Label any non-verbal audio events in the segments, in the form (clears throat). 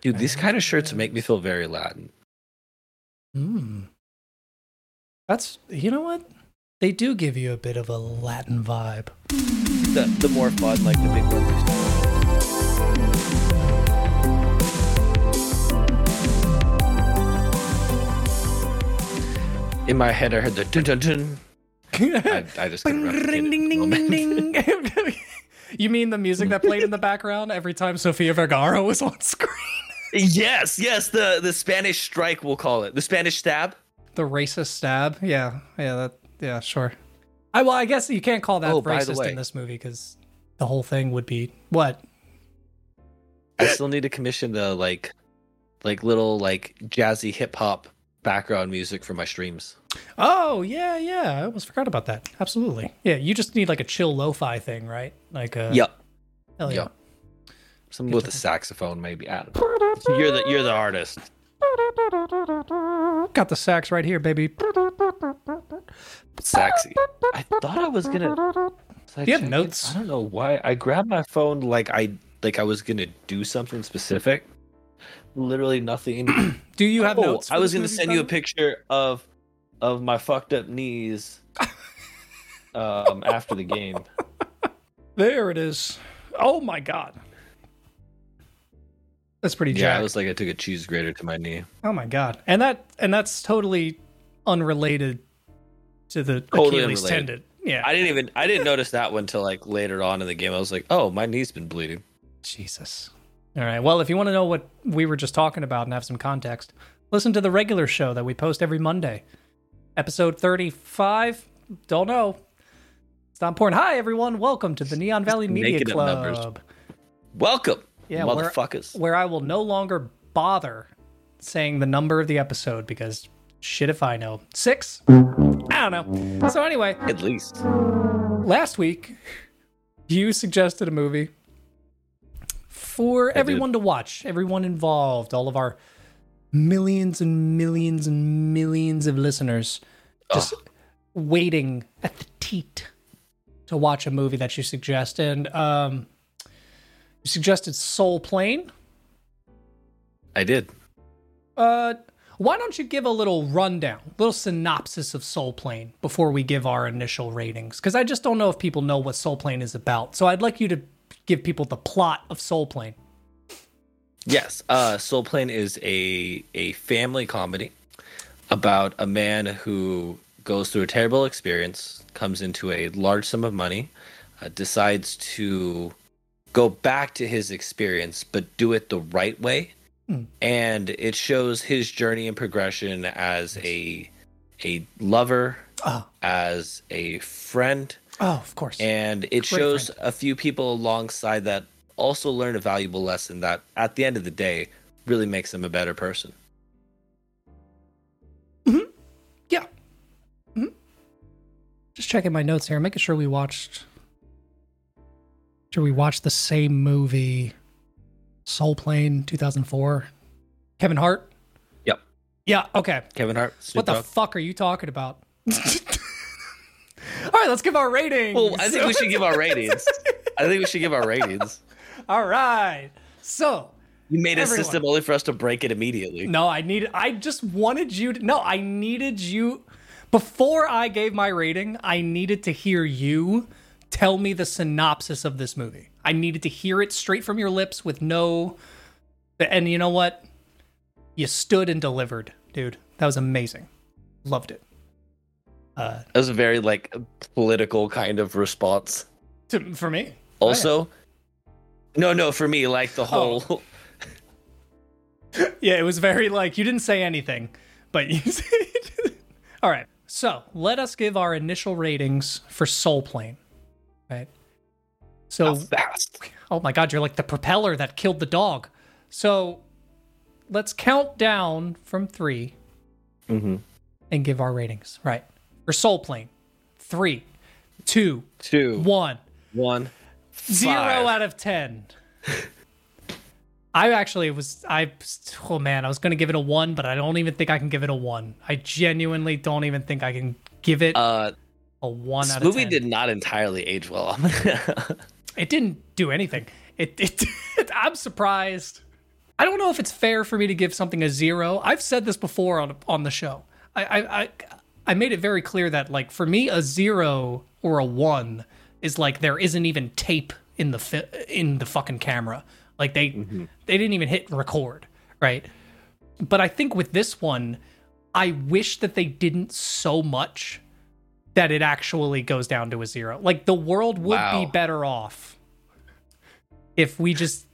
Dude, these kind of shirts make me feel very Latin. Hmm. That's you know what? They do give you a bit of a Latin vibe. The, the more fun, like the big ones. In my head, I heard the dun dun dun. (laughs) I, I just couldn't it Ding, ding, ding, ding. (laughs) you mean the music that played in the background every time Sofia Vergara was on screen? Yes, yes, the the Spanish strike, we'll call it the Spanish stab. The racist stab. Yeah, yeah, that. Yeah, sure. I well, I guess you can't call that Oh, racist in this movie because the whole thing would be what? I still need to commission the like, like little like jazzy hip hop background music for my streams. Oh yeah, yeah. I almost forgot about that. Absolutely. Yeah, you just need like a chill lo-fi thing, right? Like uh, a Yep, Hell yeah. yep. Something with a saxophone, maybe. Don't. You're the you're the artist. Got the sax right here, baby. Sexy. I thought I was gonna. Do you have notes? I don't know why. I grabbed my phone like I like I was gonna do something specific. Literally nothing. (clears throat) Do you have Oh, notes? I was gonna send you a picture of of my fucked up knees (laughs) um after the game. There it is. Oh my god. That's pretty Yeah, jacked. it was like I took a cheese grater to my knee. Oh my god. And that and that's totally unrelated to the Totally Achilles unrelated. tendon. Yeah. I didn't even I didn't notice that one until like later on in the game. I was like, oh, my knee's been bleeding. Jesus. All right. Well, if you want to know what we were just talking about and have some context, listen to the regular show that we post every Monday. Episode 35. Don't know. It's not important. Hi, everyone. Welcome to the Neon Valley Media up numbers. Club, Welcome, Yeah, where- motherfuckers. where I will no longer bother saying the number of the episode because shit if I know. Six? I don't know. So, anyway, At least. last week you suggested a movie for everyone to watch everyone involved all of our millions and millions and millions of listeners just waiting at the teat to watch a movie that you suggest and um you suggested soul plane I did. uh why don't you give a little rundown, little synopsis of Soul Plane before we give our initial ratings? Because I just don't know if people know what Soul Plane is about. So I'd like you to give people the plot of Soul Plane. Yes, uh, Soul Plane is a a family comedy about a man who goes through a terrible experience, comes into a large sum of money, uh, decides to go back to his experience, but do it the right way, Hmm. and it shows his journey and progression as a a lover, Oh, as a friend, oh, of course. and it shows a few people alongside that also learn a valuable lesson that at the end of the day really makes them a better person yeah. Mhm. Just checking my notes here, making sure we watched. Sure, we watched the same movie, Soul Plane, two thousand four. Kevin Hart. Yep. Yeah. Okay. kevin hart Snoop What the Dogg. fuck are you talking about? (laughs) All right, let's give our ratings. well i think we should give our (laughs) ratings i think we should give our ratings All right. So, you made a Everyone. system only for us to break it immediately no, I needed I just wanted you to No, I needed you before I gave my rating, I needed to hear you tell me the synopsis of this movie. I needed to hear it straight from your lips with no and you know what? You stood and delivered, dude. That was amazing. Loved it. Uh that was a very like political kind of response to, for me. also no no for me like the Oh. whole (laughs) Yeah, it was very like you didn't say anything, but you (laughs) said. All right, so let us give our initial ratings for Soul Plane. So, fast oh my God, you're like the propeller that killed the dog. So, let's count down from 3 mm-hmm. and give our ratings. Right. For Soul Plane, three, two, two one. one Zero five. out of ten. I actually was I oh man, I was gonna give it a one, but I don't even think I can give it a one. I genuinely don't even think I can give it uh a one this out movie of ten. did not entirely age well (laughs) (laughs) It didn't do anything. It, it (laughs) I'm surprised. I don't know if it's fair for me to give something a zero. I've said this before on on the show. I I I, I made it very clear that like for me a zero or a one is like there isn't even tape in the fi- in the fucking camera. Like they mm-hmm. they didn't even hit record, right? But I think with this one, I wish that they didn't so much that it actually goes down to a zero. Like the world would wow. be better off if we just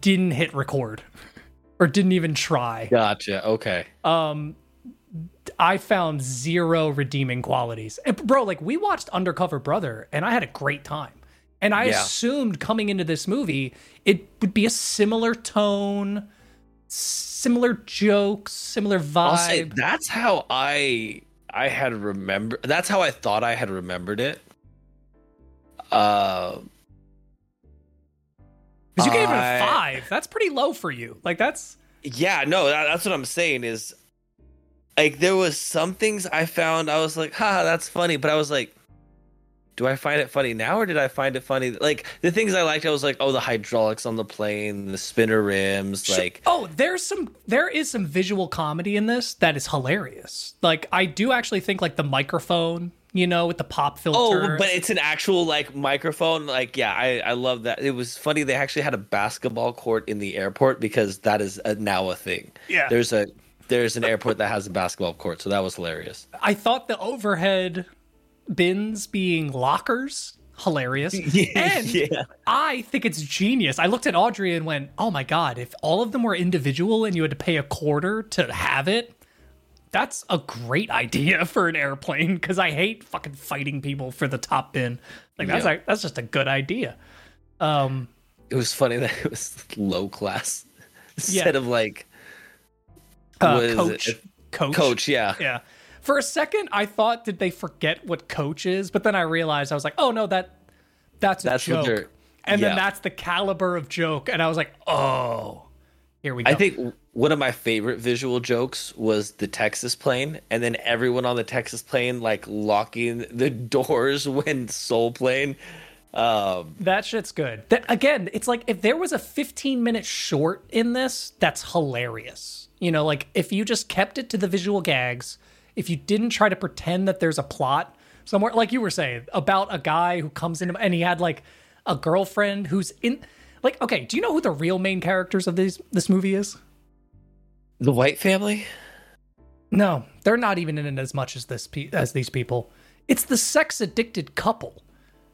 didn't hit record or didn't even try. Gotcha. Okay. Um I found zero redeeming qualities. And bro, like we watched Undercover Brother and I had a great time. And I yeah. assumed coming into this movie it would be a similar tone, similar jokes, similar vibe. Say, that's how I I had remember that's how I thought I had remembered it. Uh because you gave it a five. That's pretty low for you. Like that's yeah, no, that, that's what I'm saying is like there was some things I found I was like, ha, that's funny, but I was like, do I find it funny now or did I find it funny? Like the things I liked, I was like, oh, the hydraulics on the plane, the spinner rims, like oh, there's some there is some visual comedy in this that is hilarious. Like I do actually think like the microphone you know, with the pop filter. Oh, but it's an actual like microphone. Like, yeah, I I love that. It was funny. They actually had a basketball court in the airport because that is a, now a thing. Yeah, there's a there's an airport that has a basketball court, so that was hilarious. I thought the overhead bins being lockers hilarious. (laughs) Yeah, and yeah. I think it's genius. I looked at Audrey and went, "Oh my god, if all of them were individual and you had to pay a quarter to have it, that's a great idea for an airplane because I hate fucking fighting people for the top bin. Like that's yeah. like that's just a good idea. Um, it was funny that (laughs) it was low class instead yeah. of like uh, coach, it? coach, coach. Yeah, yeah. For a second, I thought did they forget what coach is, but then I realized I was like, oh no, that that's a that's joke. And yeah. then that's the caliber of joke, and I was like, oh, here we go. I think one of my favorite visual jokes was the Texas plane, and then everyone on the Texas plane like locking the (laughs) doors when Soul plane. Um, that shit's good. That, again, it's like if there was a 15 minute short in this, that's hilarious. You know, like if you just kept it to the visual gags, if you didn't try to pretend that there's a plot somewhere, like you were saying about a guy who comes in and he had like a girlfriend who's in. Like, okay, do you know who the real main characters of this this movie is? The White family? No, they're not even in it as much as this pe- as these people. It's the sex addicted couple.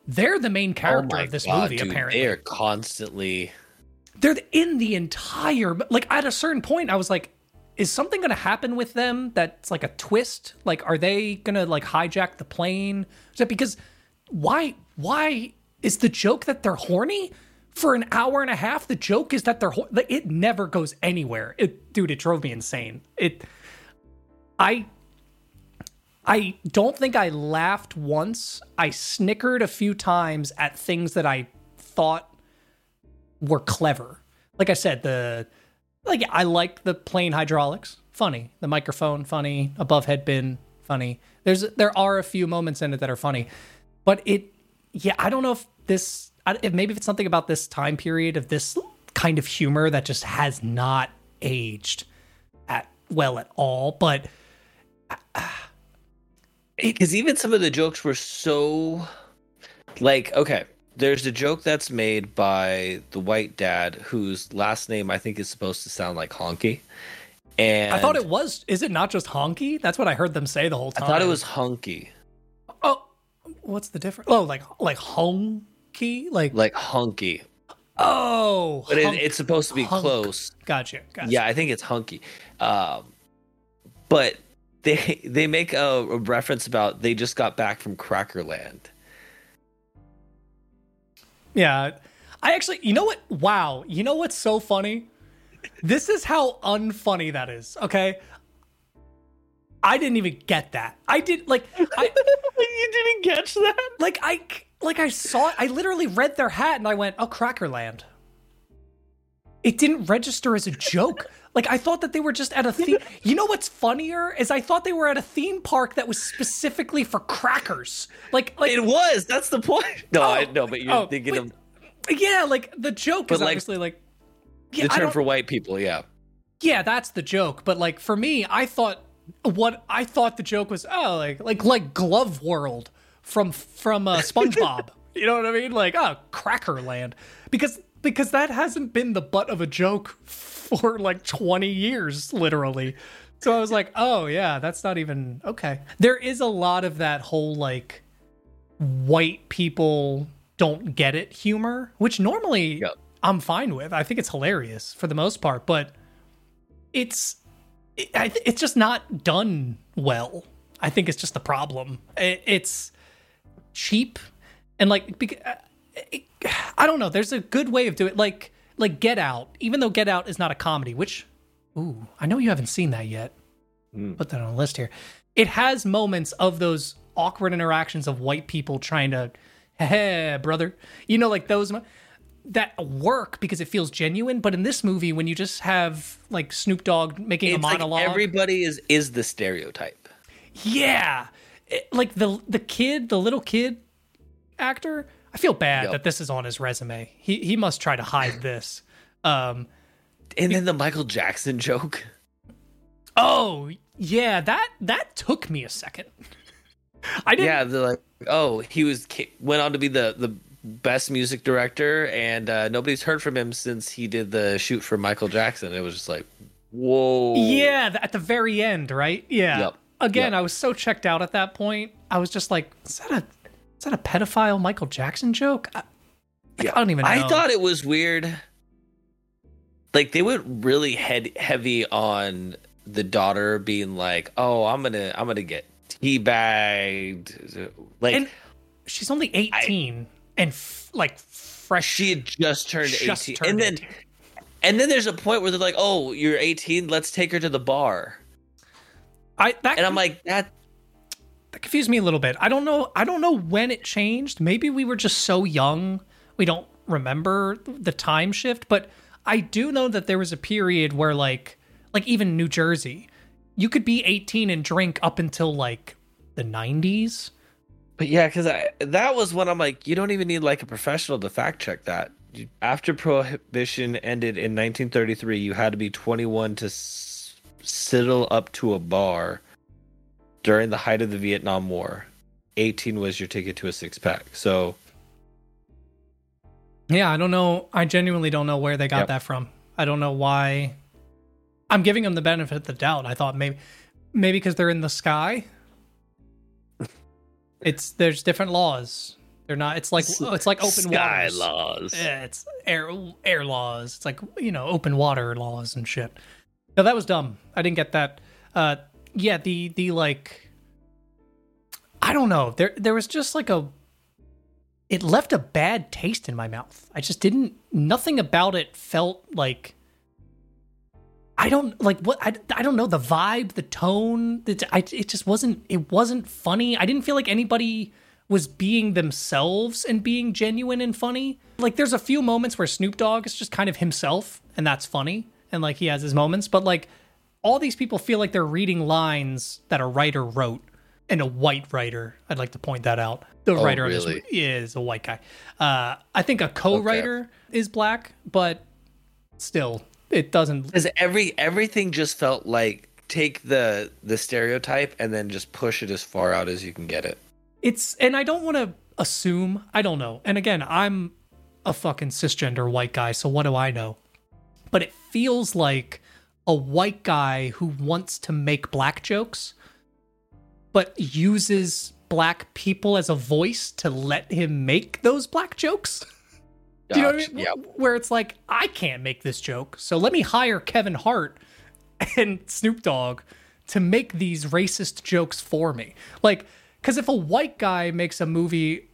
They're the main oh character oh of this God, movie. Dude, apparently, they are constantly. They're in the entire. Like at a certain point, I was like, "Is something going to happen with them? That's like a twist. Like, are they going to like hijack the plane? Because why? Why is the joke that they're horny? for an hour and a half. The joke is that they're it never goes anywhere. It, dude, it drove me insane. It, I, I don't think I laughed once. I snickered a few times at things that I thought were clever. Like I said, the like I liked the plain hydraulics, funny. The microphone, funny. Above head bin, funny. There's there are a few moments in it that are funny, but it, yeah, I don't know if this if maybe if it's something about this time period of this kind of humor that just has not aged at well at all. But because uh, even some of the jokes were so like okay there's a joke that's made by the white dad whose last name i think is supposed to sound like honky and i thought it was is it not just honky that's what i heard them say the whole time i thought it was hunky oh what's the difference oh like like honky? like like hunky. Oh, but hunk, it, it's supposed to be hunk. close. Gotcha, gotcha. Yeah, I think it's hunky. Um, but they they make a, a reference about they just got back from Crackerland. Yeah, I actually, you know what? Wow, you know what's so funny? This is how unfunny that is. Okay, I didn't even get that. I did like I, (laughs) you didn't catch that. Like I like I saw it. I literally read their hat and I went, "Oh, Crackerland." It didn't register as a joke. Like I thought that they were just at a theme. (laughs) You know what's funnier is I thought they were at a theme park that was specifically for crackers. Like, like it was. That's the point. (laughs) No, oh, I, no, but you're oh, thinking but, of. Yeah, like the joke is like, obviously like. the term for white people, yeah. Yeah, that's the joke. But like for me, I thought what I thought the joke was oh like like like Glove World from from uh, SpongeBob. (laughs) you know what I mean? Like oh Cracker Land because because that hasn't been the butt of a joke for like 20 years literally. So I was like, "Oh yeah, that's not even okay." There is a lot of that whole like white people don't get it humor, which normally yep. I'm fine with. I think it's hilarious for the most part, but it's it, it's just not done well. I think it's just the problem. It, it's cheap and like uh, it, I don't know. There's a good way of doing it. Like like Get Out, even though Get Out is not a comedy, which ooh, I know you haven't seen that yet. Mm. Put that on a list here. It has moments of those awkward interactions of white people trying to, hey, brother, you know, like those that work because it feels genuine. But in this movie, when you just have like Snoop Dogg making it's a monologue, like everybody is is the stereotype. Yeah, it, like the the kid, the little kid actor. I feel bad yep. that this is on his resume. He he must try to hide (laughs) this. Um, and then the Michael Jackson joke. Oh yeah, that that took me a second. I didn't. Yeah, they're like, oh, he was went on to be the the best music director, and uh, nobody's heard from him since he did the shoot for Michael Jackson. It was just like, whoa. Yeah, at the very end, right? Yeah. Yep. Again, yep. I was so checked out at that point. I was just like, is that a is that a pedophile Michael Jackson joke? I, yeah. I don't even know. I thought it was weird. Like they went really head heavy on the daughter being like, "Oh, I'm gonna, I'm gonna get teabagged." Like, and she's only 18 I, and f- like fresh. She had just turned just 18, turned and then, 18. and then there's a point where they're like, "Oh, you're 18. Let's take her to the bar." I that and I'm like that. That confused me a little bit. I don't know. I don't know when it changed. Maybe we were just so young we don't remember the time shift. But I do know that there was a period where like like even New Jersey, you could be 18 and drink up until like the 90s. But yeah, because that was when I'm like, you don't even need like a professional to fact check that. After prohibition ended in 1933, you had to be 21 to s- sidle up to a bar during the height of the Vietnam War. 18 was your ticket to a six pack. So, yeah, I don't know. I genuinely don't know where they got yep. that from. I don't know why I'm giving them the benefit of the doubt. I thought maybe maybe because they're in the sky. (laughs) It's there's different laws. They're not. It's like it's like open sky waters. laws. Yeah, it's air air laws. It's like you know open water laws and shit. No, that was dumb. I didn't get that. Uh, yeah, the the like. I don't know. There there was just like a. It left a bad taste in my mouth. I just didn't. Nothing about it felt like I don't like what I, I don't know the vibe, the tone. It, I, it just wasn't it wasn't funny. I didn't feel like anybody was being themselves and being genuine and funny. Like there's a few moments where Snoop Dogg is just kind of himself and that's funny and like he has his moments, but like all these people feel like they're reading lines that a writer wrote and a white writer. I'd like to point that out. The oh, writer really? on this is a white guy. Uh, I think a co-writer okay. is black, but still it doesn't because every everything just felt like take the the stereotype and then just push it as far out as you can get it. It's and I don't want to assume. I don't know. And again, I'm a fucking cisgender white guy, so what do I know? But it feels like a white guy who wants to make black jokes but uses black people as a voice to let him make those black jokes. (laughs) Do you know what I mean? Yep. Where it's like, I can't make this joke, so let me hire Kevin Hart (laughs) and Snoop Dogg to make these racist jokes for me. Like, because if a white guy makes a movie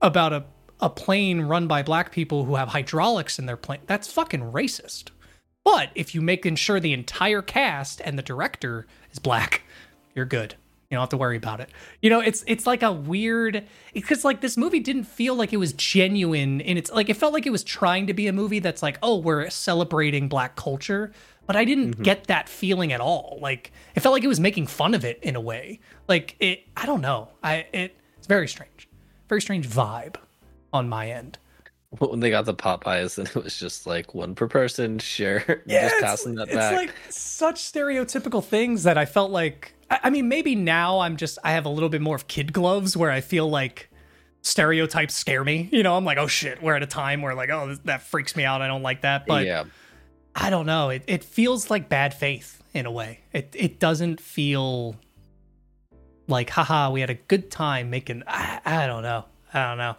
about a, a plane run by black people who have hydraulics in their plane, that's fucking racist. But if you make ensure the entire cast and the director is black, you're good. You don't have to worry about it. You know, it's it's like a weird because like this movie didn't feel like it was genuine and it's like it felt like it was trying to be a movie that's like, oh, we're celebrating black culture. But I didn't mm-hmm. get that feeling at all. Like it felt like it was making fun of it in a way. Like it I don't know. I it it's very strange. Very strange vibe on my end. (laughs) when they got the Popeyes and it was just like one per person, share, (laughs) Yeah, just passing that it's back. like such stereotypical things that I felt like. I, I mean, maybe now I'm just I have a little bit more of kid gloves where I feel like stereotypes scare me. You know, I'm like, oh shit, we're at a time where like, oh, that freaks me out. I don't like that. But yeah, I don't know. It it feels like bad faith in a way. It it doesn't feel like haha, we had a good time making. I, I don't know. I don't know.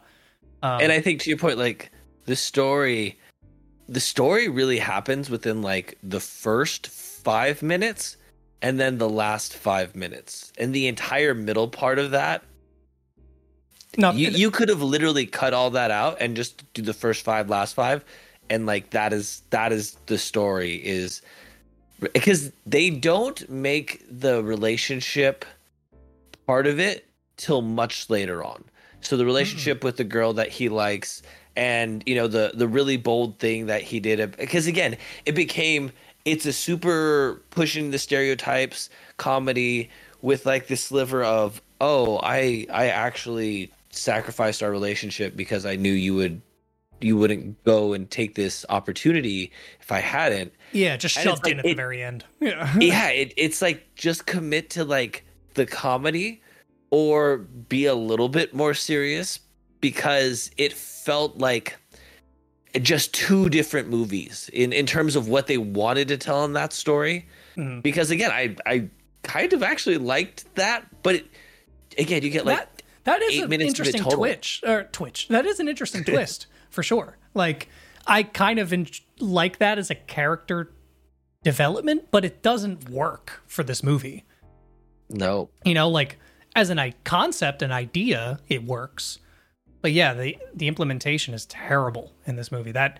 Um, and I think to your point, like the story, the story really happens within like the first five minutes, and then the last five minutes, and the entire middle part of that. no, You you could have literally cut all that out and just do the first five, last five, and like that is that is the story is because they don't make the relationship part of it till much later on. So the mm. relationship with the girl that he likes and you know the the really bold thing that he did because again it became it's a super pushing the stereotypes comedy with like this sliver of oh I I actually sacrificed our relationship because I knew you would you wouldn't go and take this opportunity if I hadn't yeah, just and shoved like in at the very end. Yeah. yeah it, it's like just commit to like the comedy or be a little bit more serious because it felt like just two different movies in in terms of what they wanted to tell in that story Mhm. because again i i kind of actually liked that but it, again you get like that that is eight an minutes of it interesting twitch or twitch. That is an interesting (laughs) twist for sure. Like I kind of en- like that as a character development, but it doesn't work for this movie. no You know, like as an i- concept, an idea, it works. But yeah, the the implementation is terrible in this movie. That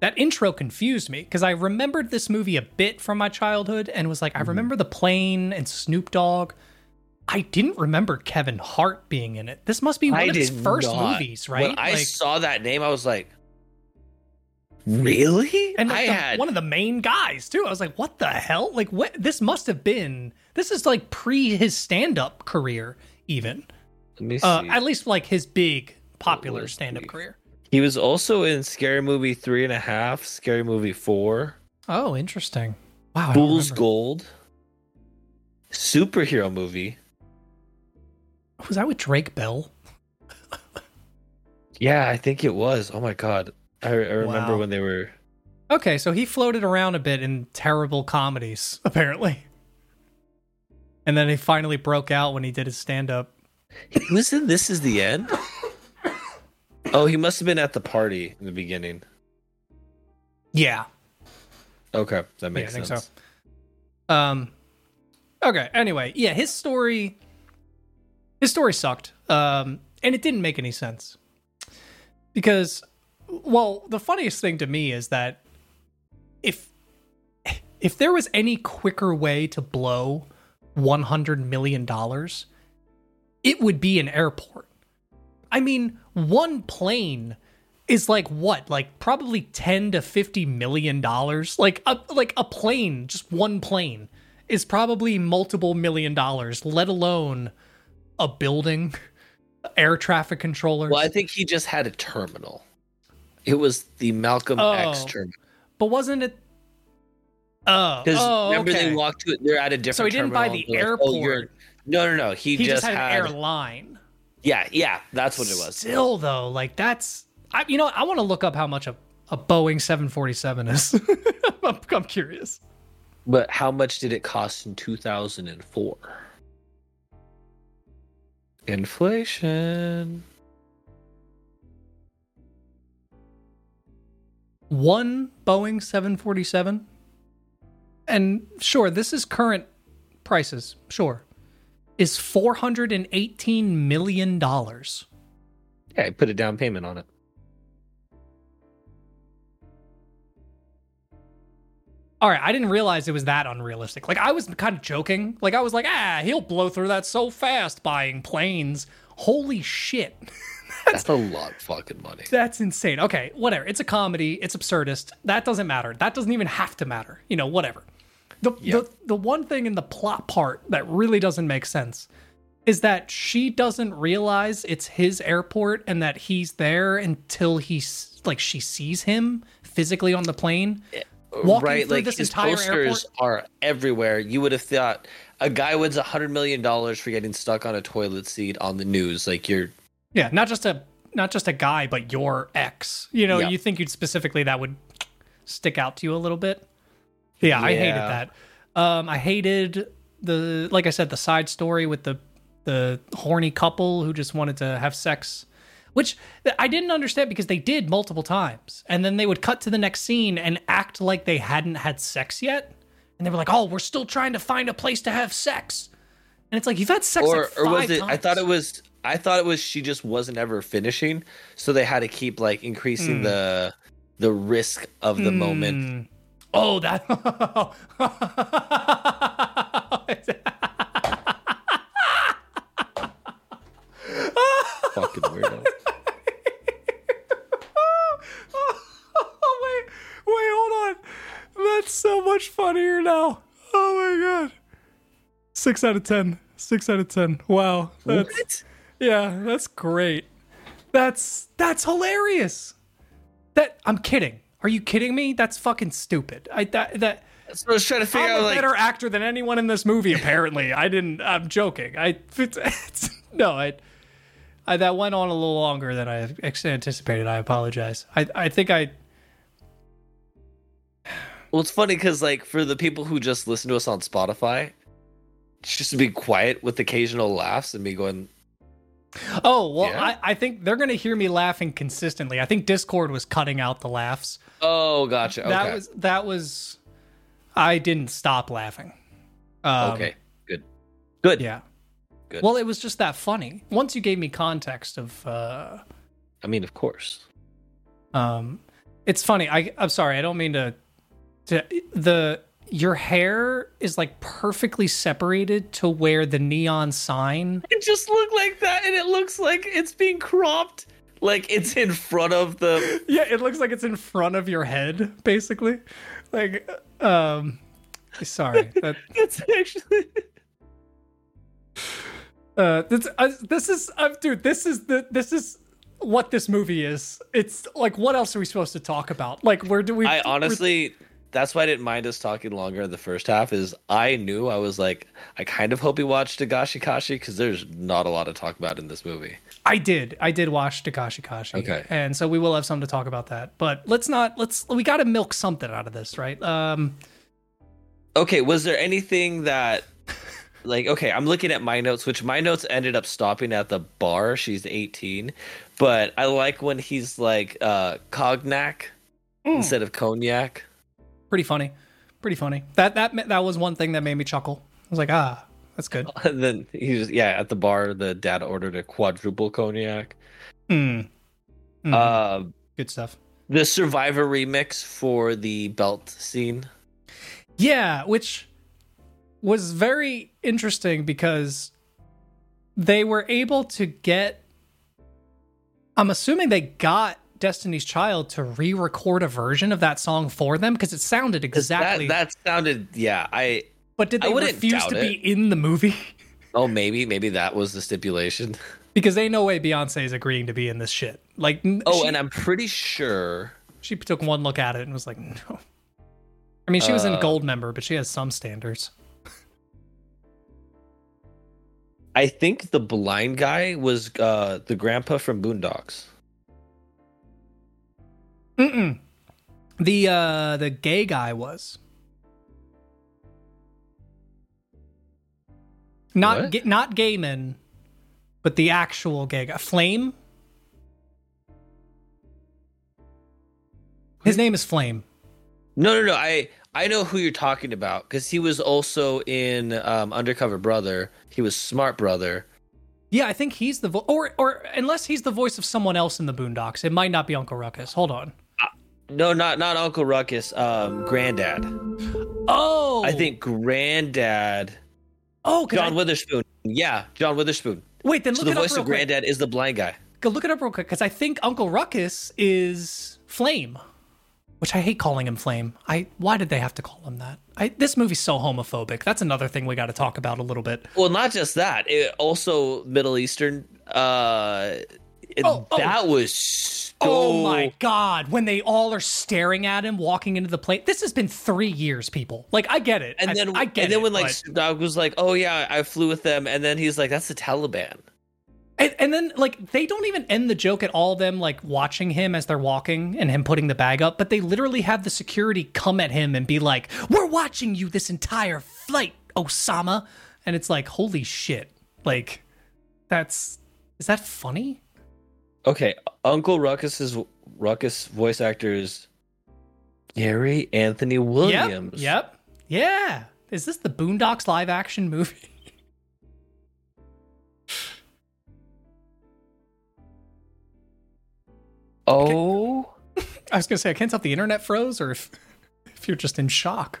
that intro confused me because I remembered this movie a bit from my childhood and was like, I mm-hmm. remember the plane and Snoop Dogg. I didn't remember Kevin Hart being in it. This must be one I of his first not. movies, right? when i saw that name i was like really and i the- had one of the main guys too. I was like, what the hell? Like, what? This must have been. This is like pre his stand up career, even. let me see Uh, at least like his big popular stand up career. He was also in Scary Movie three and a half, Scary Movie four, Oh, interesting. Wow. Fool's. Gold, superhero movie. Was that with Drake Bell? Yeah, I think it was. Oh my god, I, I remember Wow. when they were. Okay, so he floated around a bit in terrible comedies, (laughs) apparently. And then he finally broke out when he did his stand up. He was in This Is the End. Oh, he must have been at the party in the beginning. Yeah. Okay, that Yeah, I makes think sense. so. Um Okay, anyway, yeah, his story his story sucked. Um and it didn't make any sense. Because well, the funniest thing to me is that if if there was any quicker way to blow 100 million dollars, it would be an airport. I mean, one plane is like what? Like probably 10 to 50 million dollars. Like a like a plane, just one plane is probably multiple million dollars, let alone a building, (laughs) air traffic controllers. Well, I think he just had a terminal. It was the Malcolm X Oh. terminal. But wasn't it Oh, Because oh, remember okay. they walked to it. They're at a different. So he didn't buy the they're like, "Oh, airport. No, no, no. He, he just, just, had, had. an airline. Yeah, yeah. That's what it was. Still though, like that's I you know, I want to look up how much a, a Boeing 747 is. (laughs) I'm, I'm curious. But how much did it cost in 2004? Inflation. One Boeing 747 and sure, this is current prices, sure. Is 418 million dollars. Yeah, I put a down payment on it. All right, I didn't realize it was that unrealistic. Like I was kind of joking. Like I was like, "Ah, he'll blow through that so fast buying planes." Holy shit. (laughs) That's a lot of fucking money. That's insane. Okay, whatever. It's a comedy. It's absurdist. That doesn't matter. That doesn't even have to matter. You know, whatever. The Yeah. the the one thing in the plot part that really doesn't make sense is that she doesn't realize it's his airport and that he's there until he's like she sees him physically on the plane. Uh, Walking right, through like this his entire posters are everywhere. You would have thought a guy wins a hundred million dollars for getting stuck on a toilet seat on the news. Like you're Yeah, not just a not just a guy, but your ex. You know, Yeah. you think you'd specifically that would stick out to you a little bit. Yeah, I hated that. Um, I hated the like I said, the side story with the the horny couple who just wanted to have sex, which I didn't understand because they did multiple times, and then they would cut to the next scene and act like they hadn't had sex yet, and they were like, "Oh, we're still trying to find a place to have sex," and it's like you've had sex or like or was it? I thought it was. I thought it was she just wasn't ever finishing, so they had to keep like increasing Hmm. the the risk of the moment. Oh, that. (laughs) Fucking weirdo. oh, wait, wait, hold on. That's so much funnier now. Oh my god. Six out of ten. Six out of ten. Wow. That's, what? yeah, that's great. That's that's hilarious. That I'm kidding. Are you kidding me? That's fucking stupid. I that that. So I was trying to figure I'm out a like better actor than anyone in this movie. Apparently, I didn't. I'm joking. I (laughs) it's, it's, no. I, I that went on a little longer than I anticipated. I apologize. I I think I Well, it's funny because like for the people who just listen to us on Spotify, it's just to be quiet with occasional laughs and me going, oh well. Yeah? I I think they're gonna hear me laughing consistently. I think Discord was cutting out the laughs. "Oh, gotcha." Okay. That was that was. I didn't stop laughing. Um, okay. Good. Good. Yeah. Good. Well, it was just that funny. Once you gave me context of. uh I mean, of course. Um, it's funny. I I'm sorry. I don't mean to. To the your hair is like perfectly separated to where the neon sign. It just looked like that, and it looks like it's being cropped. Like it's in front of the. (laughs) Yeah, it looks like it's in front of your head, basically. Like, um, sorry. That (laughs) It's actually. uh, this uh, this is uh, dude. This is the this is what this movie is. It's like what else are we supposed to talk about? Like, where do we? I honestly. That's why I didn't mind us talking longer in the first half. Is I knew I was like I kind of hope he watched Tagashi Kashi because there's not a lot to talk about in this movie. I did. I did watch Takashi Kashi. Okay. And so we will have some to talk about that. But let's not let's we gotta milk something out of this, right? Um Okay, was there anything that like okay, I'm looking at my notes, which my notes ended up stopping at the bar. She's 18. But I like when he's like uh cognac Mm. instead of cognac. Pretty funny. Pretty funny. That that that was one thing that made me chuckle. I was like, ah, that's good. (laughs) And then he's yeah, at the bar the dad ordered a quadruple cognac. Mm. Mhm. Uh good stuff. the survivor remix for the belt scene. Yeah, which was very interesting because they were able to get I'm assuming they got Destiny's Child to re-record a version of that song for them because it sounded exactly That, that sounded yeah, I but did they refuse to it. be in the movie? (laughs) oh maybe maybe that was the stipulation. (laughs) because they no way Beyonce is agreeing to be in this shit. Like Oh, she, and I'm pretty sure she took one look at it and was like, no. I mean, she was in Uh, Goldmember, but she has some standards. I think the blind guy was uh the grandpa from Boondocks. Mm-mm. The uh the gay guy was not ga- not Gaymon, but the actual gay guy. Flame. His name is Flame. No, no, no. I I know who you're talking about because he was also in um, Undercover Brother. He was Smart Brother. Yeah, I think he's the vo- or or unless he's the voice of someone else in the Boondocks, it might not be Uncle Ruckus. Hold on. No, not not Uncle Ruckus. Um, Granddad. Oh, I think Granddad. Oh, John I- Witherspoon. Yeah, John Witherspoon. wait. Then So look the it voice of quick. Granddad is the blind guy. Go look it up real quick because I think Uncle Ruckus is Flame. which I hate calling him Flame. I why did they have to call him that? I, this movie's so homophobic. That's another thing we got to talk about a little bit. Well, not just that. It also Middle Eastern. Uh, Oh, oh. that was. Oh so, Oh my god, when they all are staring at him walking into the plane. This has been 3 years, people. Like I get it. And I, then, I get and then it, when like but- Snoop Dogg was like, "Oh yeah, I flew with them," and then he's like, "That's the Taliban." And, and then like they don't even end the joke at all them like watching him as they're walking and him putting the bag up, but they literally have the security come at him and be like, "We're watching you this entire flight, Osama." And it's like, "Holy shit." Like that's is that funny? Okay, Uncle Ruckus's Ruckus voice actor is Gary Anthony Williams. Yep. Yep. Yeah. Is this the Boondocks live action movie? (laughs) Oh, I was going to say I can't tell if the internet froze or if if you're just in shock.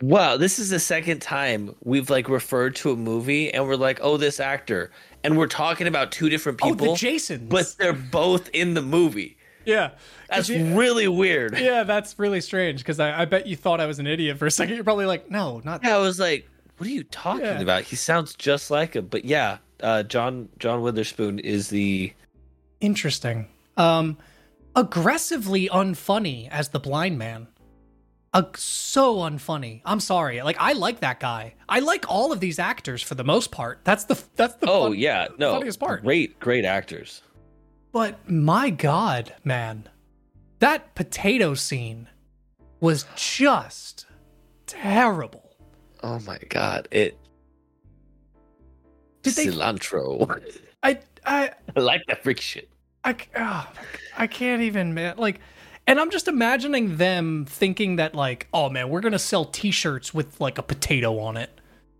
wow! This is the second time we've like referred to a movie, and we're like, "Oh, this actor," and we're talking about two different Oh, people, the Jasons. but they're both in the movie. yeah. That's you- really weird. yeah, that's really strange because I, I bet you thought I was an idiot for a second. You're probably like, no, not Yeah, I was like, "What are you talking Yeah. about?" He sounds just like him. But yeah, uh, John John Witherspoon is the interesting. Um, aggressively unfunny as the blind man. Uh, so unfunny. I'm sorry. Like I like that guy. I like all of these actors for the most part. That's the that's the oh fun- yeah no funniest part. great great actors. But my god, man. That potato scene was just terrible. Oh my god, it Did they cilantro. I I (laughs) I like that freak shit. I, oh, I can't even, man. Like, and I'm just imagining them thinking that, like, oh man, we're gonna sell T-shirts with like a potato on it,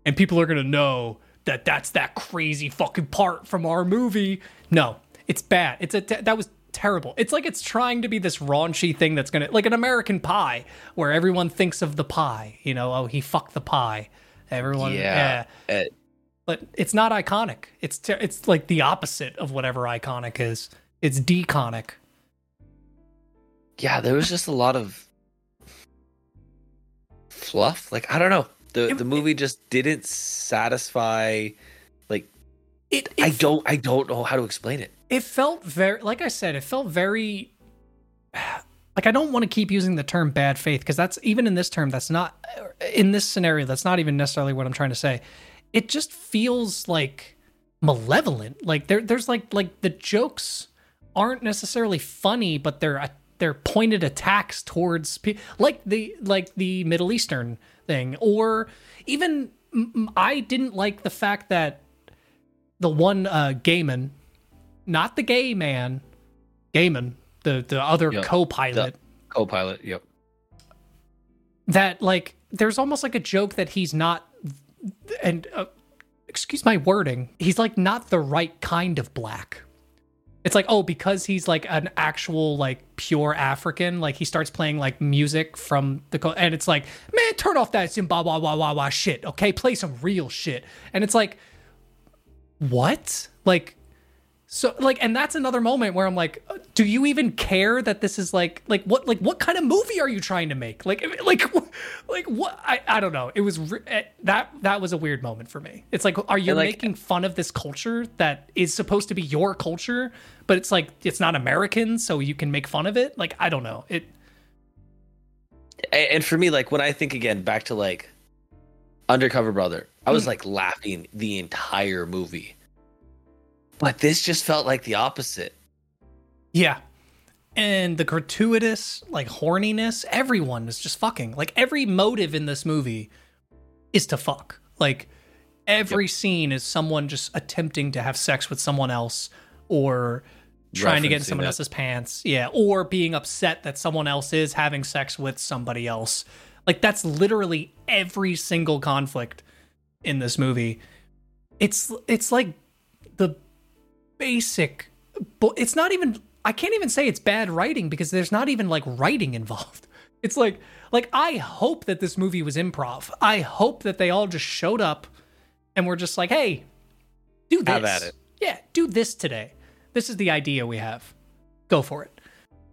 and people are gonna know that that's that crazy fucking part from our movie. No, it's bad. It's a te- that was terrible. It's like it's trying to be this raunchy thing that's gonna like an American Pie, where everyone thinks of the pie. You know, oh he fucked the pie. Everyone, yeah. Yeah. Uh, But it's not iconic. It's ter- it's like the opposite of whatever iconic is. It's deconic. Yeah, there was just a lot of fluff. Like I don't know. The It- the movie just didn't satisfy like It, I don't I don't know how to explain it. it felt very like I said, it felt very (sighs) like I don't want to keep using the term bad faith because that's even in this term that's not uh, in this scenario that's not even necessarily what I'm trying to say. It just feels like malevolent. Like there there's like like the jokes aren't necessarily funny, but they're they're pointed attacks towards pe- like the like the Middle Eastern thing or even I didn't like the fact that the one uh Gaymon not the gay man Gaymon the the other Yeah, co-pilot Co-pilot. Yep. that like there's almost like a joke that he's not and uh, excuse my wording he's like not the right kind of black it's like oh because he's like an actual like pure african like he starts playing like music from the co- and it's like man turn off that zimbabwe wah wah wah shit okay? Play some real shit. And it's like what? Like so like and that's another moment where i'm like do you even care that this is like like what like what kind of movie are you trying to make? Like (laughs) like like what i, I don't know. It was re- eh, that that was a weird moment for me. It's like are you like- making fun of this culture that is supposed to be your culture but it's like it's not american so you can make fun of it? Like i don't know. It And for me, like when I think again back to like Undercover Brother, I was like laughing the entire movie. But this just felt like the opposite. Yeah. And the gratuitous, like horniness, everyone is just fucking. Like every motive in this movie is to fuck. Like every scene is someone just attempting to have sex with someone else or trying to get in someone that. else's pants. Yeah. Or being upset that someone else is having sex with somebody else. Like that's literally every single conflict in this movie. It's it's like the basic but it's not even I can't even say it's bad writing because there's not even like writing involved. (laughs) It's like like I hope that this movie was improv. I hope that they all just showed up and were just like, "Hey, do this." Have at it. Yeah, do this today. This is the idea we have. Go for it.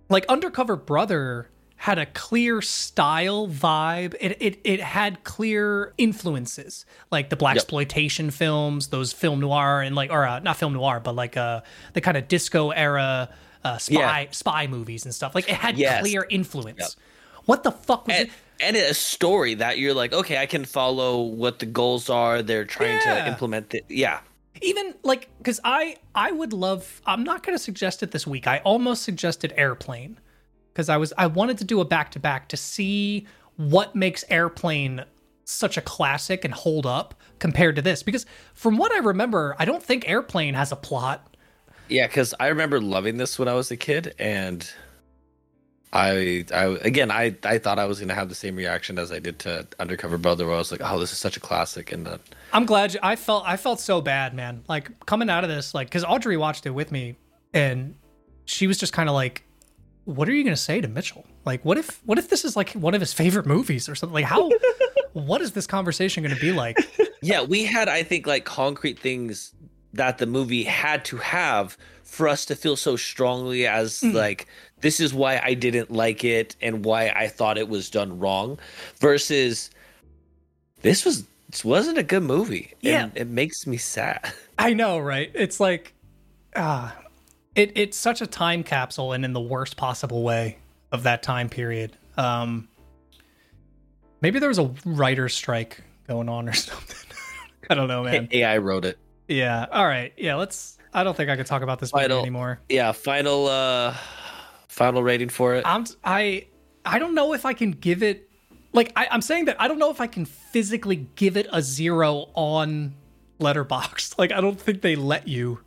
like Undercover Brother had a clear style vibe. It it it had clear influences, like the black exploitation films, those film noir and like or uh, not film noir, but like uh the kind of disco era uh, spy Yeah. spy movies and stuff. Like it had Yes. clear influence. What the fuck was and, it? and a story that you're like, okay, I can follow what the goals are. They're trying Yeah. to implement it. Yeah. even like because i i would love i'm not going to suggest it this week i almost suggested airplane because i was i wanted to do a back to back to see what makes airplane such a classic and hold up compared to this. Because from what i remember i don't think airplane has a plot. Yeah, because I remember loving this when I was a kid, and I, I again, I, I thought I was gonna have the same reaction as I did to Undercover Brother, where I was like, oh, this is such a classic, and uh, i'm glad you, i felt i felt so bad man. Like coming out of this like because audrey watched it with me and she was just kind of like what are you going to say to mitchell like what if what if this is like one of his favorite movies or something like how (laughs) what is this conversation going to be like yeah, we had, I think, like concrete things that the movie had to have for us to feel so strongly as Mm. like this is why I didn't like it and why I thought it was done wrong, versus this was this wasn't a good movie. Yeah. and it makes me sad. I know, right? It's like, ah, it it's such a time capsule, and in the worst possible way of that time period. Um, maybe there was a writer's strike going on or (laughs) something. I don't know, man. AI wrote it. Yeah. All right. Yeah. Let's. I don't think I can talk about this movie Final- anymore. Yeah, final uh final rating for it. I'm. I. I don't know if I can give it. Like I, I'm saying that I don't know if I can physically give it a zero on Letterboxd. (laughs) Like I don't think they let you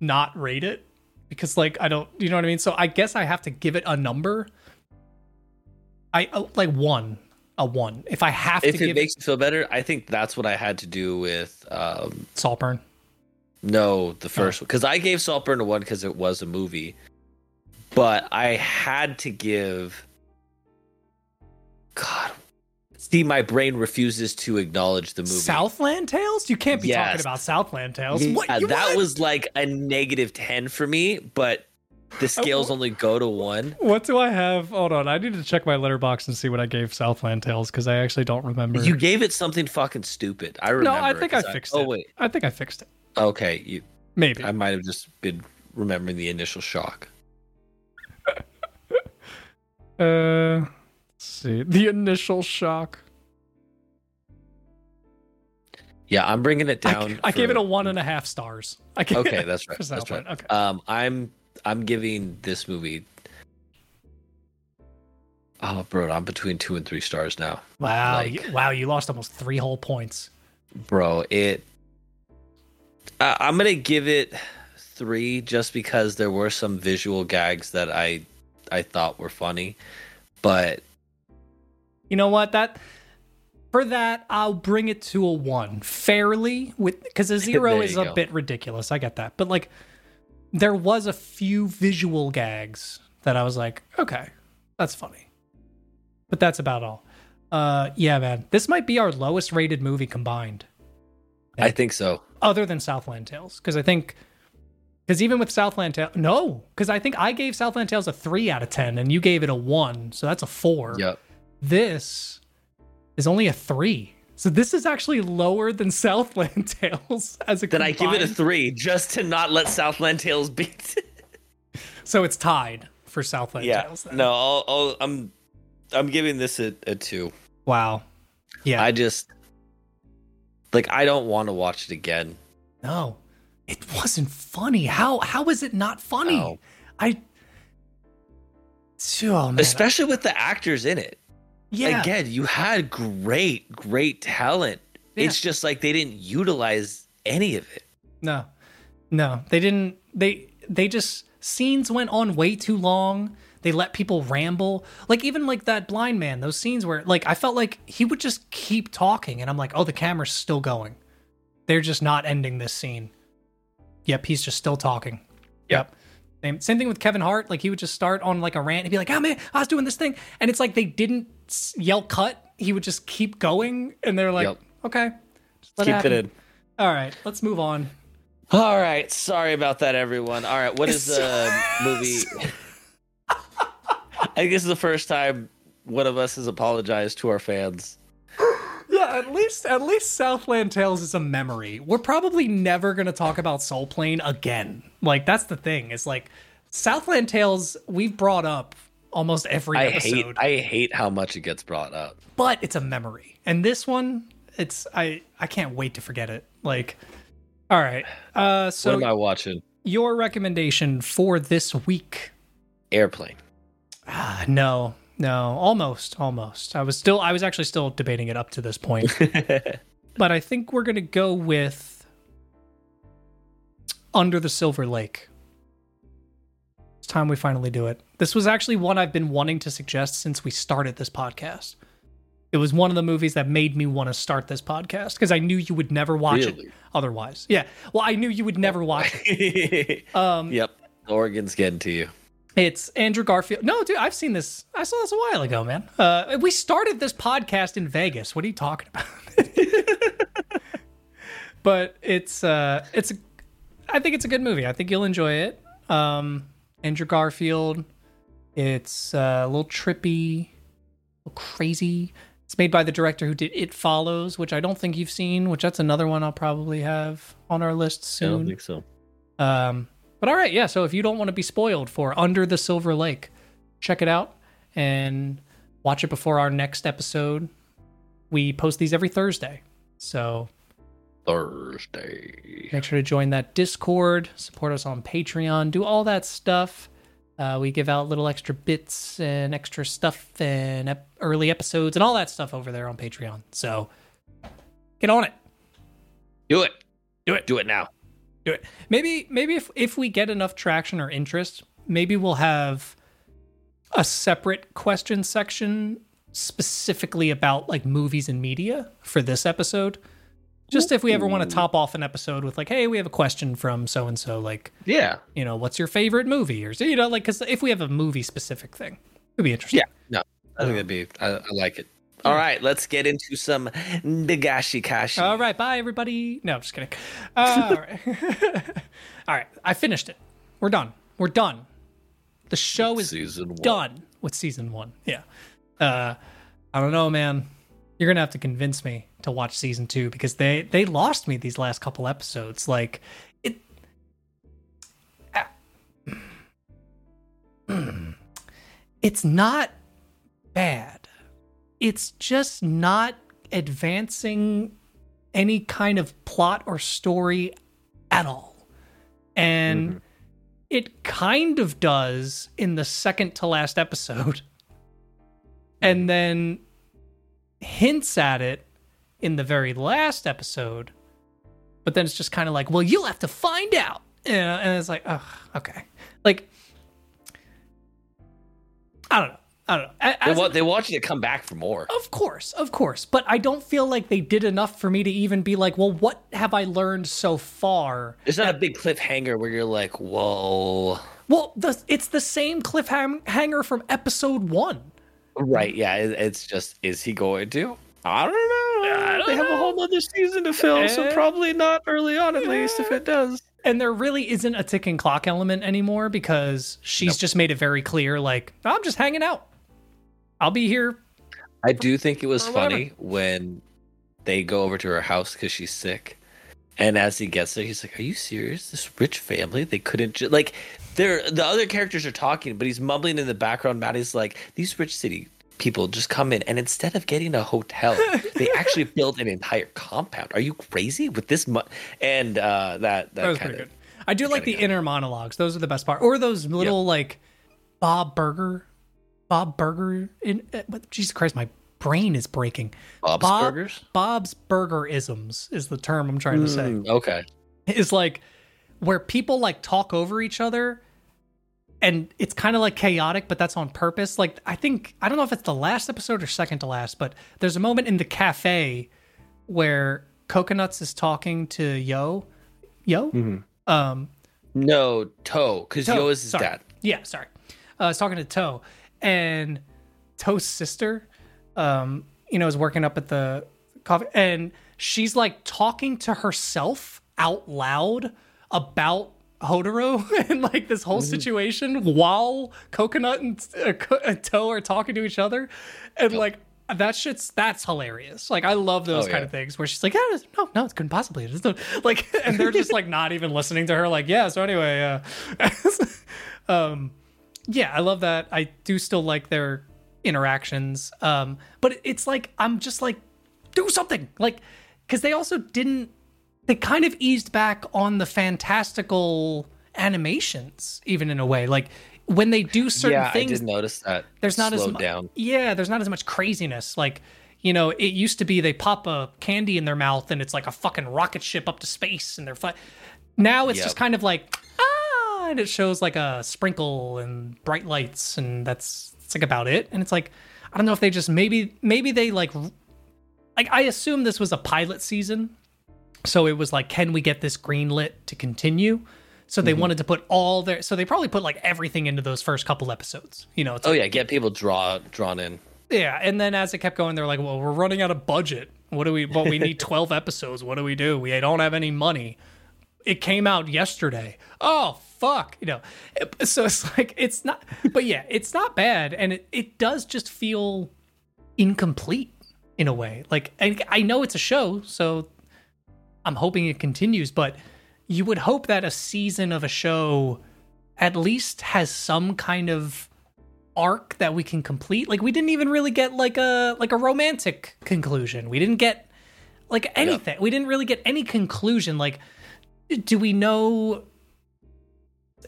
not rate it because like I don't. You know what I mean? So I guess I have to give it a number. I uh, like one, a one. If I have if to it give makes you feel better, I think that's what I had to do with um it Saltburn. no, the first one cuz I gave Saltburn a 1 cuz it was a movie. But I had to give God See, my brain refuses to acknowledge the movie. Southland Tales? You can't be talking about Southland Tales. Yeah, what? That what? was like a negative 10 for me, but the scales only go to 1. What do I have? Hold on, I need to check my Letterboxd and see what I gave Southland Tales because I actually don't remember. You gave it something fucking stupid. I remember. no. I think I fixed oh, it. wait. I think I fixed it. Okay, you Maybe. I might have just been remembering the initial shock. (laughs) Uh, see. The initial shock. Yeah, I'm bringing it I, down. I gave for- it a one and a half stars. I gave Okay, that's right. That's right. Okay. Um, I'm I'm giving this movie. Oh, bro, I'm between two and three stars now, Wow. like- you, wow. You lost almost three whole points. bro. It. Uh, I'm gonna give it three just because there were some visual gags that I I thought were funny, but You know what? That for that, I'll bring it to a one fairly with because a (laughs) zero is you a go. bit ridiculous. I get that, but like there was a few visual gags that I was like, okay, that's funny, but that's about all. Uh, yeah, man, this might be our lowest rated movie combined, I think so. other than Southland Tales, because I think. Because even with Southland Tales, no, because I think I gave Southland Tales a three out of ten, and you gave it a one, so that's a four Yep. This is only a three. So this is actually lower than (laughs) Southland Tales as a Then I give it a three just to not let Southland Tales beat. (laughs) So it's tied for Southland yeah. Tales. Then. No, I'll, I'll, I'm I'm giving this a, a two. Wow. Yeah. I just like I don't want to watch it again. no. It wasn't funny. How how is it not funny? No. I Oh man. Especially with the actors in it. Yeah. Again, you had great, great talent. Yeah. It's just like they didn't utilize any of it. No. No. They didn't they they just scenes went on way too long. They let people ramble. Like even like that blind man, those scenes where like I felt like he would just keep talking and I'm like, "Oh, the camera's still going." They're just not ending this scene. Yep, he's just still talking. Yep. Same, same thing with Kevin Hart. Like he would just start on like a rant and be like, "Oh man, I was doing this thing," and it's like they didn't yell cut. He would just keep going, and they're like, Yep. "Okay, just let Keep happen." it in. All right, let's move on. All right. Sorry about that, everyone. All right. What is the movie? (laughs) I think this is the first time one of us has apologized to our fans. Yeah, at least at least Southland Tales is a memory. We're probably never gonna talk about Soul Plane again. Like that's the thing. It's like Southland Tales we've brought up almost every I episode, hate I hate how much it gets brought up. but it's a memory. And this one, it's I I can't wait to forget it. Like, all right. Uh, so what am I watching? your recommendation for this week? Airplane. Ah, no, no, almost, almost. I was still, I was actually still debating it up to this point, (laughs) but I think we're gonna go with Under the Silver Lake. It's time we finally do it. This was actually one I've been wanting to suggest since we started this podcast. It was one of the movies that made me want to start this podcast because I knew you would never watch Really? it otherwise. Yeah. Well, I knew you would never watch it. (laughs) Um, yep. Oregon's getting to you. It's Andrew Garfield. No, dude, I've seen this. I saw this a while ago, man. Uh, we started this podcast in Vegas. What are you talking about? (laughs) but it's uh, it's. A, I think it's a good movie. I think you'll enjoy it. Um, Andrew Garfield. It's uh, a little trippy, a little crazy. It's made by the director who did It Follows, which I don't think you've seen. Which that's another one I'll probably have on our list soon. I don't think so. Um, but all right, yeah. So if you don't want to be spoiled for Under the Silver Lake, check it out and watch it before our next episode. We post these every Thursday, so Thursday. make sure to join that Discord, support us on Patreon, do all that stuff. Uh, we give out little extra bits and extra stuff and ep- early episodes and all that stuff over there on Patreon. So get on it. Do it. Do it. Do it now. do it. Maybe maybe if if we get enough traction or interest, maybe we'll have a separate question section specifically about like movies and media for this episode. Just if we ever want to top off an episode with like, hey, we have a question from so and so, like, Yeah. you know, what's your favorite movie, or you know, like, because if we have a movie specific thing, it'd be interesting. Yeah. No. I think that'd be. I, I like it. All right. Let's get into some Dagashi Kashi. All right, bye everybody. No, I'm just kidding. Uh, all right, (laughs) all right. I finished it. We're done. We're done. The show is Season one. done with season one. Yeah. Uh, I don't know, man. You're gonna have to convince me to watch season two because they they lost me these last couple episodes. Like it. Ah. (clears throat) It's not bad. It's just not advancing any kind of plot or story at all. And it kind of does in the second to last episode. (laughs) And then hints at it in the very last episode. But then it's just kind of like, well, you'll have to find out. And it's like, oh, okay. Like, I don't know. I don't know. They, as- they want you to come back for more. of course, of course. But I don't feel like they did enough for me to even be like, well, what have I learned so far? It's not a big cliffhanger where you're like, whoa. Well, the, it's the same cliffhanger from episode one. Right. Yeah. It, it's just, is he going to? I don't know. They have a whole other season to film, so Eh. probably not early on, at least, if it does. And there really isn't a ticking clock element anymore because she's Nope. just made it very clear like, I'm just hanging out. I'll be here. I do think it was Or whatever. funny when they go over to her house because she's sick. And as he gets there, he's like, "Are you serious? This rich family? They couldn't ju-? like." They're the other characters are talking, but he's mumbling in the background. Maddie's like, "These rich city people just come in, and instead of getting a hotel, they (laughs) actually build an entire compound. Are you crazy with this much?" And uh, that That that was kind pretty of good. I do like the kinda inner monologues. Those are the best part. Or those little like Bob Burger, Bob Burger. In uh, Jesus Christ, my brain is breaking. Bob's Bob- Burgers. Bob's Burger isms is the term I'm trying to say. Mm, okay, is like where people like talk over each other and it's kind of like chaotic but that's on purpose like i think i don't know if it's the last episode or second to last but there's a moment in the cafe where coconuts is talking to yo yo um no toe because Yo is his sorry. dad. Yeah, sorry. Uh, I was talking to Toe, and Toe's sister, um, you know, is working up at the coffee, and she's like talking to herself out loud about Hotaru (laughs) and like this whole situation while Coconut and uh, Co- uh, Toe are talking to each other, and like that shit's that's hilarious. Like I love those Oh, kind yeah. of things where she's like, yeah, no, no, it's couldn't possibly. It's not-" (laughs) like, and they're just like not even listening to her. Like, yeah. So anyway, uh, (laughs) um, yeah, I love that. I do still like their interactions. Um, but it's like I'm just like, do something, like, because they also didn't. They kind of eased back on the fantastical animations, even in a way. Like when they do certain yeah, things, I did notice that. there's not as much down. yeah there's not as much craziness like you know it used to be they pop a candy in their mouth and it's like a fucking rocket ship up to space and they're fly- now it's Yep. just kind of like ah and it shows like a sprinkle and bright lights and that's that's like about it and it's like i don't know if they just maybe maybe they like like i assume this was a pilot season so it was like can we get this greenlit to continue so Mm-hmm. they wanted to put all their so they probably put like everything into those first couple episodes you know it's Oh yeah, get people draw drawn in. yeah, and then as it kept going, they're like, "Well, we're running out of budget. What do we? But we need (laughs) twelve episodes. What do we do? We don't have any money. It came out yesterday. Oh fuck, you know." So it's like it's not, but yeah, it's not bad, and it it does just feel incomplete in a way. Like I, I know it's a show, so I'm hoping it continues, but you would hope that a season of a show at least has some kind of arc that we can complete. Like we didn't even really get like a like a romantic conclusion. We didn't get like anything. We didn't really get any conclusion. Like do we know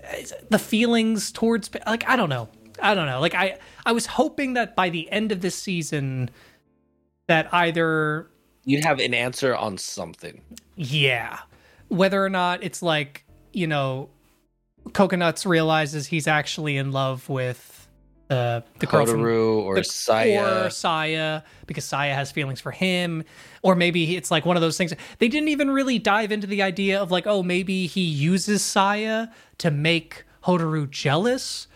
eh, the feelings towards like I don't know. I don't know. Like I I was hoping that by the end of this season that either You have an answer on something. yeah. Whether or not it's like, you know, Coconuts realizes he's actually in love with uh, the girl from or the- Saya. or Saya because Saya has feelings for him, or maybe it's like one of those things. They didn't even really dive into the idea of like, oh, maybe he uses Saya to make Hotaru jealous,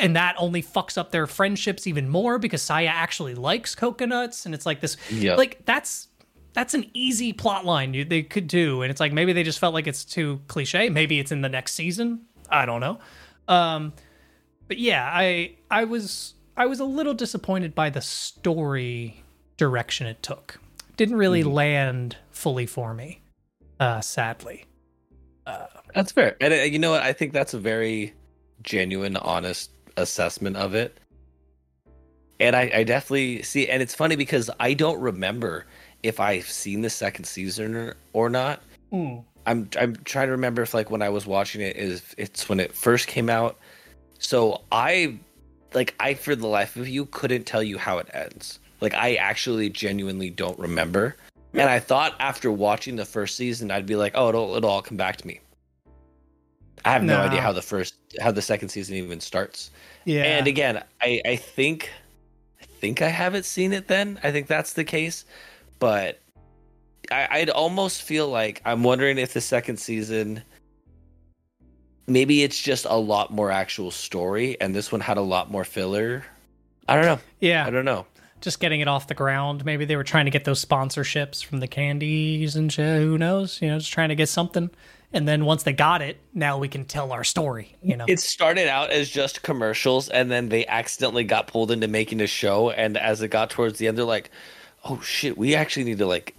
and that only fucks up their friendships even more because Saya actually likes coconuts, and it's like this, Yep. like that's. That's an easy plot line you, they could do, and it's like maybe they just felt like it's too cliche. Maybe it's in the next season. I don't know. Um, but yeah, I I was I was a little disappointed by the story direction it took. Didn't really land fully for me, uh, sadly. That's fair. And uh, you know what? I think that's a very genuine, honest assessment of it. And I, I definitely see, and it's funny because I don't remember if I've seen the second season or, or not. Hmm. I'm I'm trying to remember if like when I was watching it is it's when it first came out. So I like I for the life of you couldn't tell you how it ends. Like I actually genuinely don't remember. And I thought after watching the first season I'd be like, "Oh, it'll it'll all come back to me." I have no idea how the first how the second season even starts. Yeah, And again, I I think I think I haven't seen it then. I think that's the case. But I, I'd almost feel like I'm wondering if the second season maybe it's just a lot more actual story and this one had a lot more filler. I don't know. yeah, I don't know. just getting it off the ground. Maybe they were trying to get those sponsorships from the candies and shit. Who knows? You know, just trying to get something. And then once they got it, now we can tell our story. You know, It started out as just commercials and then they accidentally got pulled into making a show and as it got towards the end they're like, "Oh shit, we actually need to like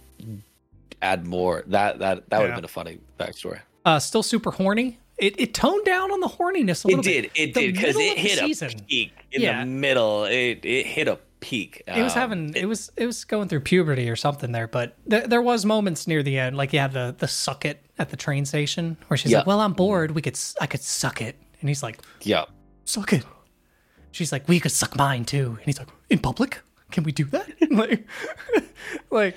add more." That that that would have been a funny backstory. uh, still super horny. It, it toned down on the horniness a It little did. bit. It The did because it hit season, a peak in Yeah. the middle. It it hit a peak. It was Um, having it was it was going through puberty or something there, but th- there was moments near the end, like you had the the suck it at the train station where she's Yeah. like, "Well, I'm bored. We could I could suck it," and he's like, yeah. "Suck it." She's like, "We could suck mine too," and he's like, "In public? Can we do that?" (laughs) like, like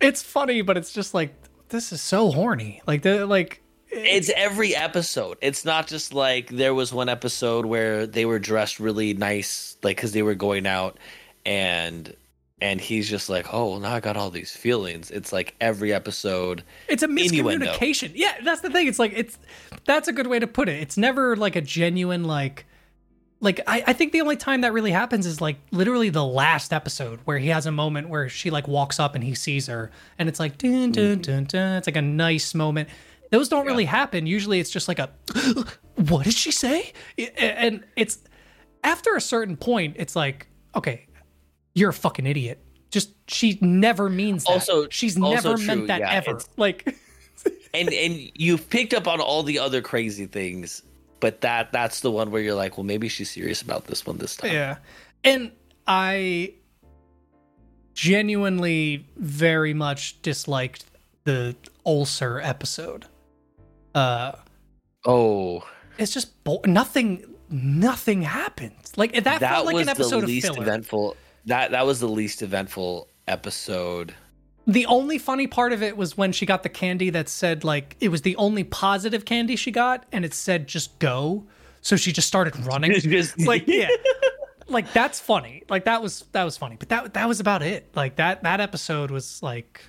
it's funny, but it's just like this is so horny. Like the like It's every episode. It's not just like there was one episode where they were dressed really nice, like because they were going out, and and he's just like, oh, well, now I got all these feelings. It's like every episode. It's a Innuendo. miscommunication. Yeah, that's the thing. It's like it's that's a good way to put it. It's never like a genuine like like I, I think the only time that really happens is like literally the last episode where he has a moment where she like walks up and he sees her and it's like dun dun mm-hmm. dun dun. It's like a nice moment. Those don't really happen. Usually it's just like a (gasps) what did she say? And it's after a certain point, it's like, okay, you're a fucking idiot. Just she never means that. Also- she's also never true, meant that yeah, ever. Like (laughs) and and you've picked up on all the other crazy things, but that that's the one where you're like, well, maybe she's serious about this one this time. Yeah. And I genuinely very much disliked the ulcer episode. Uh Oh, it's just bo- nothing nothing happened. Like that, that, felt like was an episode the of least filler. eventful. That that was the least eventful episode. The only funny part of it was when she got the candy that said like it was the only positive candy she got and it said just go. So she just started (laughs) running. Just- like (laughs) yeah. Like that's funny. Like that was that was funny. But that that was about it. Like that that episode was like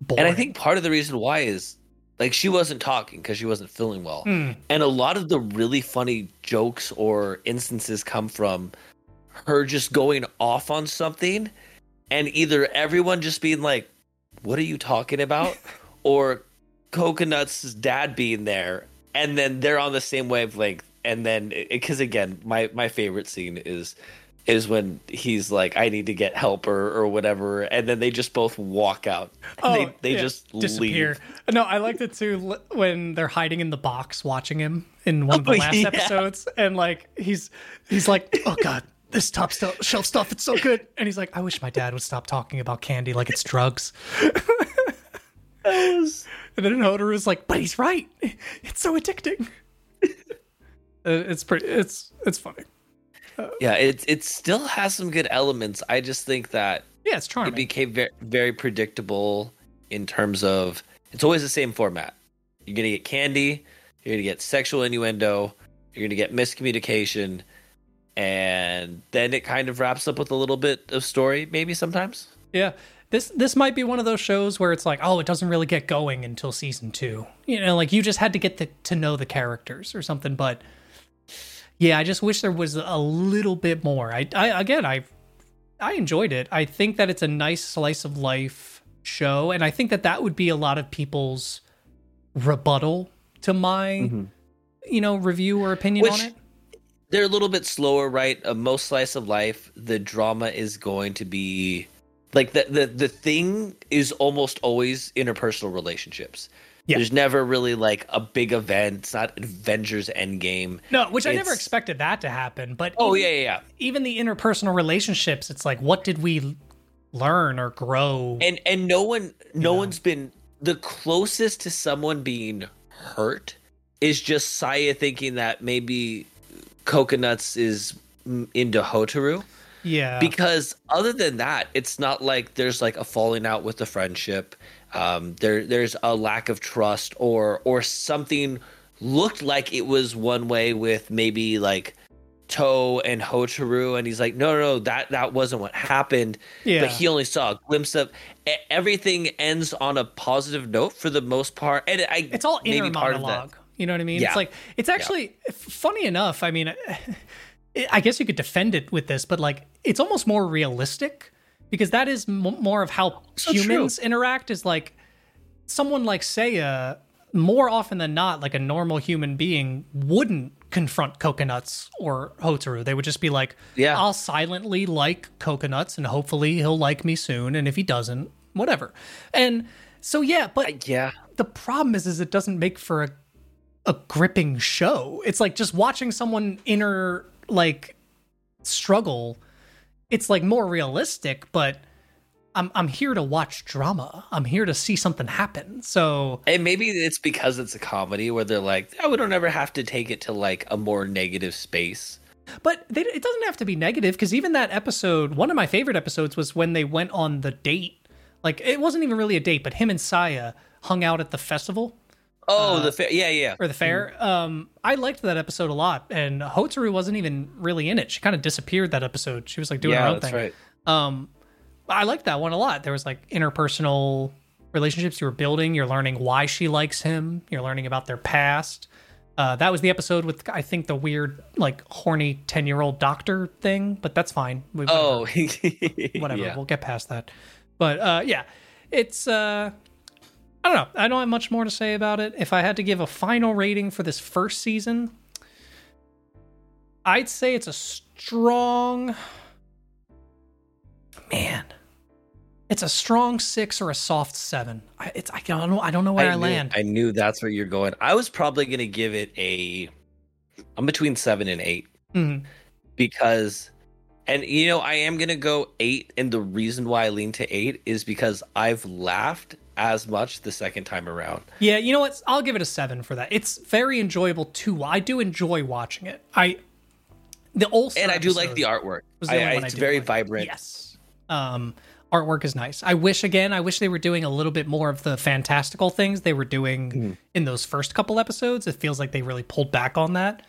boring. And I think part of the reason why is like she wasn't talking because she wasn't feeling well. Mm. And a lot of the really funny jokes or instances come from her just going off on something and either everyone just being like, What are you talking about? (laughs) or Coconut's dad being there and then they're on the same wavelength. And then because again, my, my favorite scene is is when he's like, I need to get help or, or whatever, and then they just both walk out. And they they Oh, yeah, just disappear. leave. No, I liked it too when they're hiding in the box watching him in one of the (laughs) Oh, last yeah. episodes, and like he's he's like, oh god, this top st- shelf stuff, it's so good, and he's like, I wish my dad would stop talking about candy like it's drugs. And then Hotaru's like, but he's right, it's so addicting. Uh, it's pretty, it's it's funny. Yeah, it it still has some good elements. I just think that Yeah, it's charming. it became very very predictable in terms of it's always the same format. You're gonna get candy, you're gonna get sexual innuendo, you're gonna get miscommunication, and then it kind of wraps up with a little bit of story, maybe sometimes. Yeah. This this might be one of those shows where it's like, oh, it doesn't really get going until season two. You know, like you just had to get the, to know the characters or something. But yeah, I just wish there was a little bit more. I, I again, I I enjoyed it. I think that it's a nice slice of life show, and I think that that would be a lot of people's rebuttal to my mm-hmm. you know review or opinion Which- on it. They're a little bit slower, right? Uh, most slice of life, the drama is going to be like the the the thing is almost always interpersonal relationships. Yeah. There's never really like a big event. It's not Avengers Endgame. No, which I never expected that to happen. But Oh even- yeah, yeah, yeah. even the interpersonal relationships, it's like, what did we learn or grow? And and no one no Yeah. one's been the closest to someone being hurt is just Saya thinking that maybe Coconuts is into Hotaru. yeah, because other than that it's not like there's like a falling out with the friendship um there there's a lack of trust or or something looked like it was one way with maybe like Toe and Hotaru and he's like no no no that that wasn't what happened Yeah. but he only saw a glimpse of everything ends on a positive note for the most part and I it's all inner maybe part of that- monologue. You know what I mean? Yeah. It's like it's actually f- funny enough. I mean, (laughs) I guess you could defend it with this, but like it's almost more realistic because that is m- more of how So true. humans interact. Is like someone like Saya more often than not, like a normal human being wouldn't confront coconuts or Hotaru. They would just be like, Yeah. I'll silently like coconuts and hopefully he'll like me soon. And if he doesn't, whatever. And so, yeah, but yeah the problem is, is it doesn't make for a, a gripping show. It's like just watching someone inner, like, struggle. It's like more realistic, but I'm, I'm here to watch drama. I'm here to see something happen. So, And maybe it's because it's a comedy where they're like, oh, we don't ever have to take it to like a more negative space. But they, it doesn't have to be negative because even that episode, one of my favorite episodes was when they went on the date. Like it wasn't even really a date, but him and Saya hung out at the festival Oh, the fa- yeah, yeah. or the fair. Um, I liked that episode a lot, and Hotaru wasn't even really in it. She kind of disappeared that episode. She was like doing her own that's thing. right. Um, I liked that one a lot. There was like interpersonal relationships you were building. You're learning why she likes him. You're learning about their past. Uh, that was the episode with I think the weird like horny ten year old doctor thing, but that's fine. We, Oh, (laughs) whatever. yeah. We'll get past that. But uh, yeah, it's uh, I don't know. I don't have much more to say about it. If I had to give a final rating for this first season, I'd say it's a strong. Man, it's a strong six or a soft seven. I, it's I don't know. I don't know where I, knew, land. I knew that's where you're going. I was probably gonna give it a. I'm between seven and 8 Mhm. because, and you know, I am gonna go eight, and the reason why I lean to eight is because I've laughed as much the second time around. Yeah, you know what? I'll give it a seven for that. It's very enjoyable too. I do enjoy watching it. I the Ulster and I do like the artwork. the I, I- one I it's very like. vibrant. Yes. Um, artwork is nice. I wish again. I wish they were doing a little bit more of the fantastical things they were doing Mm-hmm. in those first couple episodes. It feels like they really pulled back on that,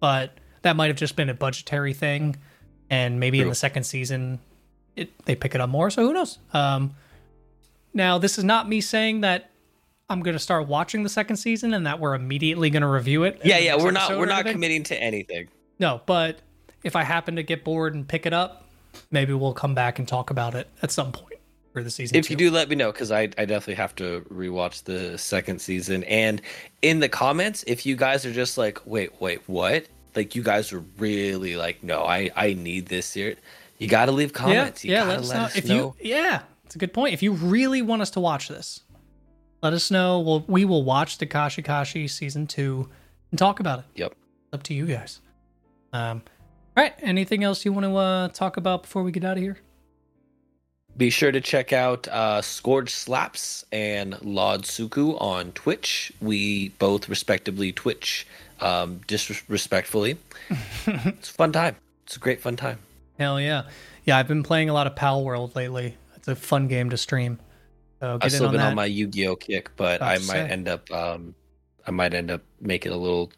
but that might have just been a budgetary thing, and maybe in the second season, it they pick it up more. So who knows? Um, now this is not me saying that. I'm gonna start watching the second season, and that we're immediately gonna review it. Yeah, yeah. We're not we're not anything. committing to anything. No, but if I happen to get bored and pick it up, maybe we'll come back and talk about it at some point for the season. If two. you do, let me know because I, I definitely have to rewatch the second season. And in the comments, if you guys are just like, wait, wait, what? Like you guys are really like, no, I I need this here. You got to leave yeah, comments. You yeah, gotta let us know. if you, yeah, it's a good point. If you really want us to watch this, let us know. We'll, we will watch Dagashi Kashi season two and talk about it. Yep. Up to you guys. Um, all right. Anything else you want to uh, talk about before we get out of here? Be sure to check out uh, Skorge Slaps and Lawd Tsuku on Twitch. We both respectively Twitch um, disrespectfully. (laughs) it's a fun time. It's a great fun time. Hell yeah, yeah. I've been playing a lot of Palworld lately. It's a fun game to stream. So get I've in still on been that. on my Yu-Gi-Oh kick, but I might end up um I might end up making a little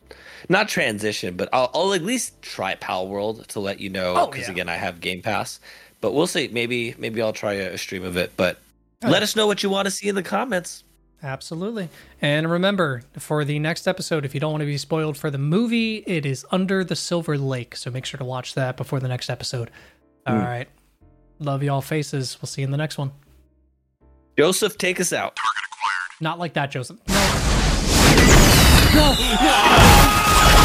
not transition, but I'll I'll at least try Palworld to let you know Oh, because yeah. again I have Game Pass. But we'll see. Maybe maybe I'll try a, a stream of it. But Oh, let yeah. us know what you want to see in the comments. Absolutely. And remember, for the next episode, if you don't want to be spoiled for the movie, it is Under the Silver Lake. So make sure to watch that before the next episode. All Mm. right. Love y'all faces. We'll see you in the next one. Joseph, take us out. Not like that, Joseph. No. no, no.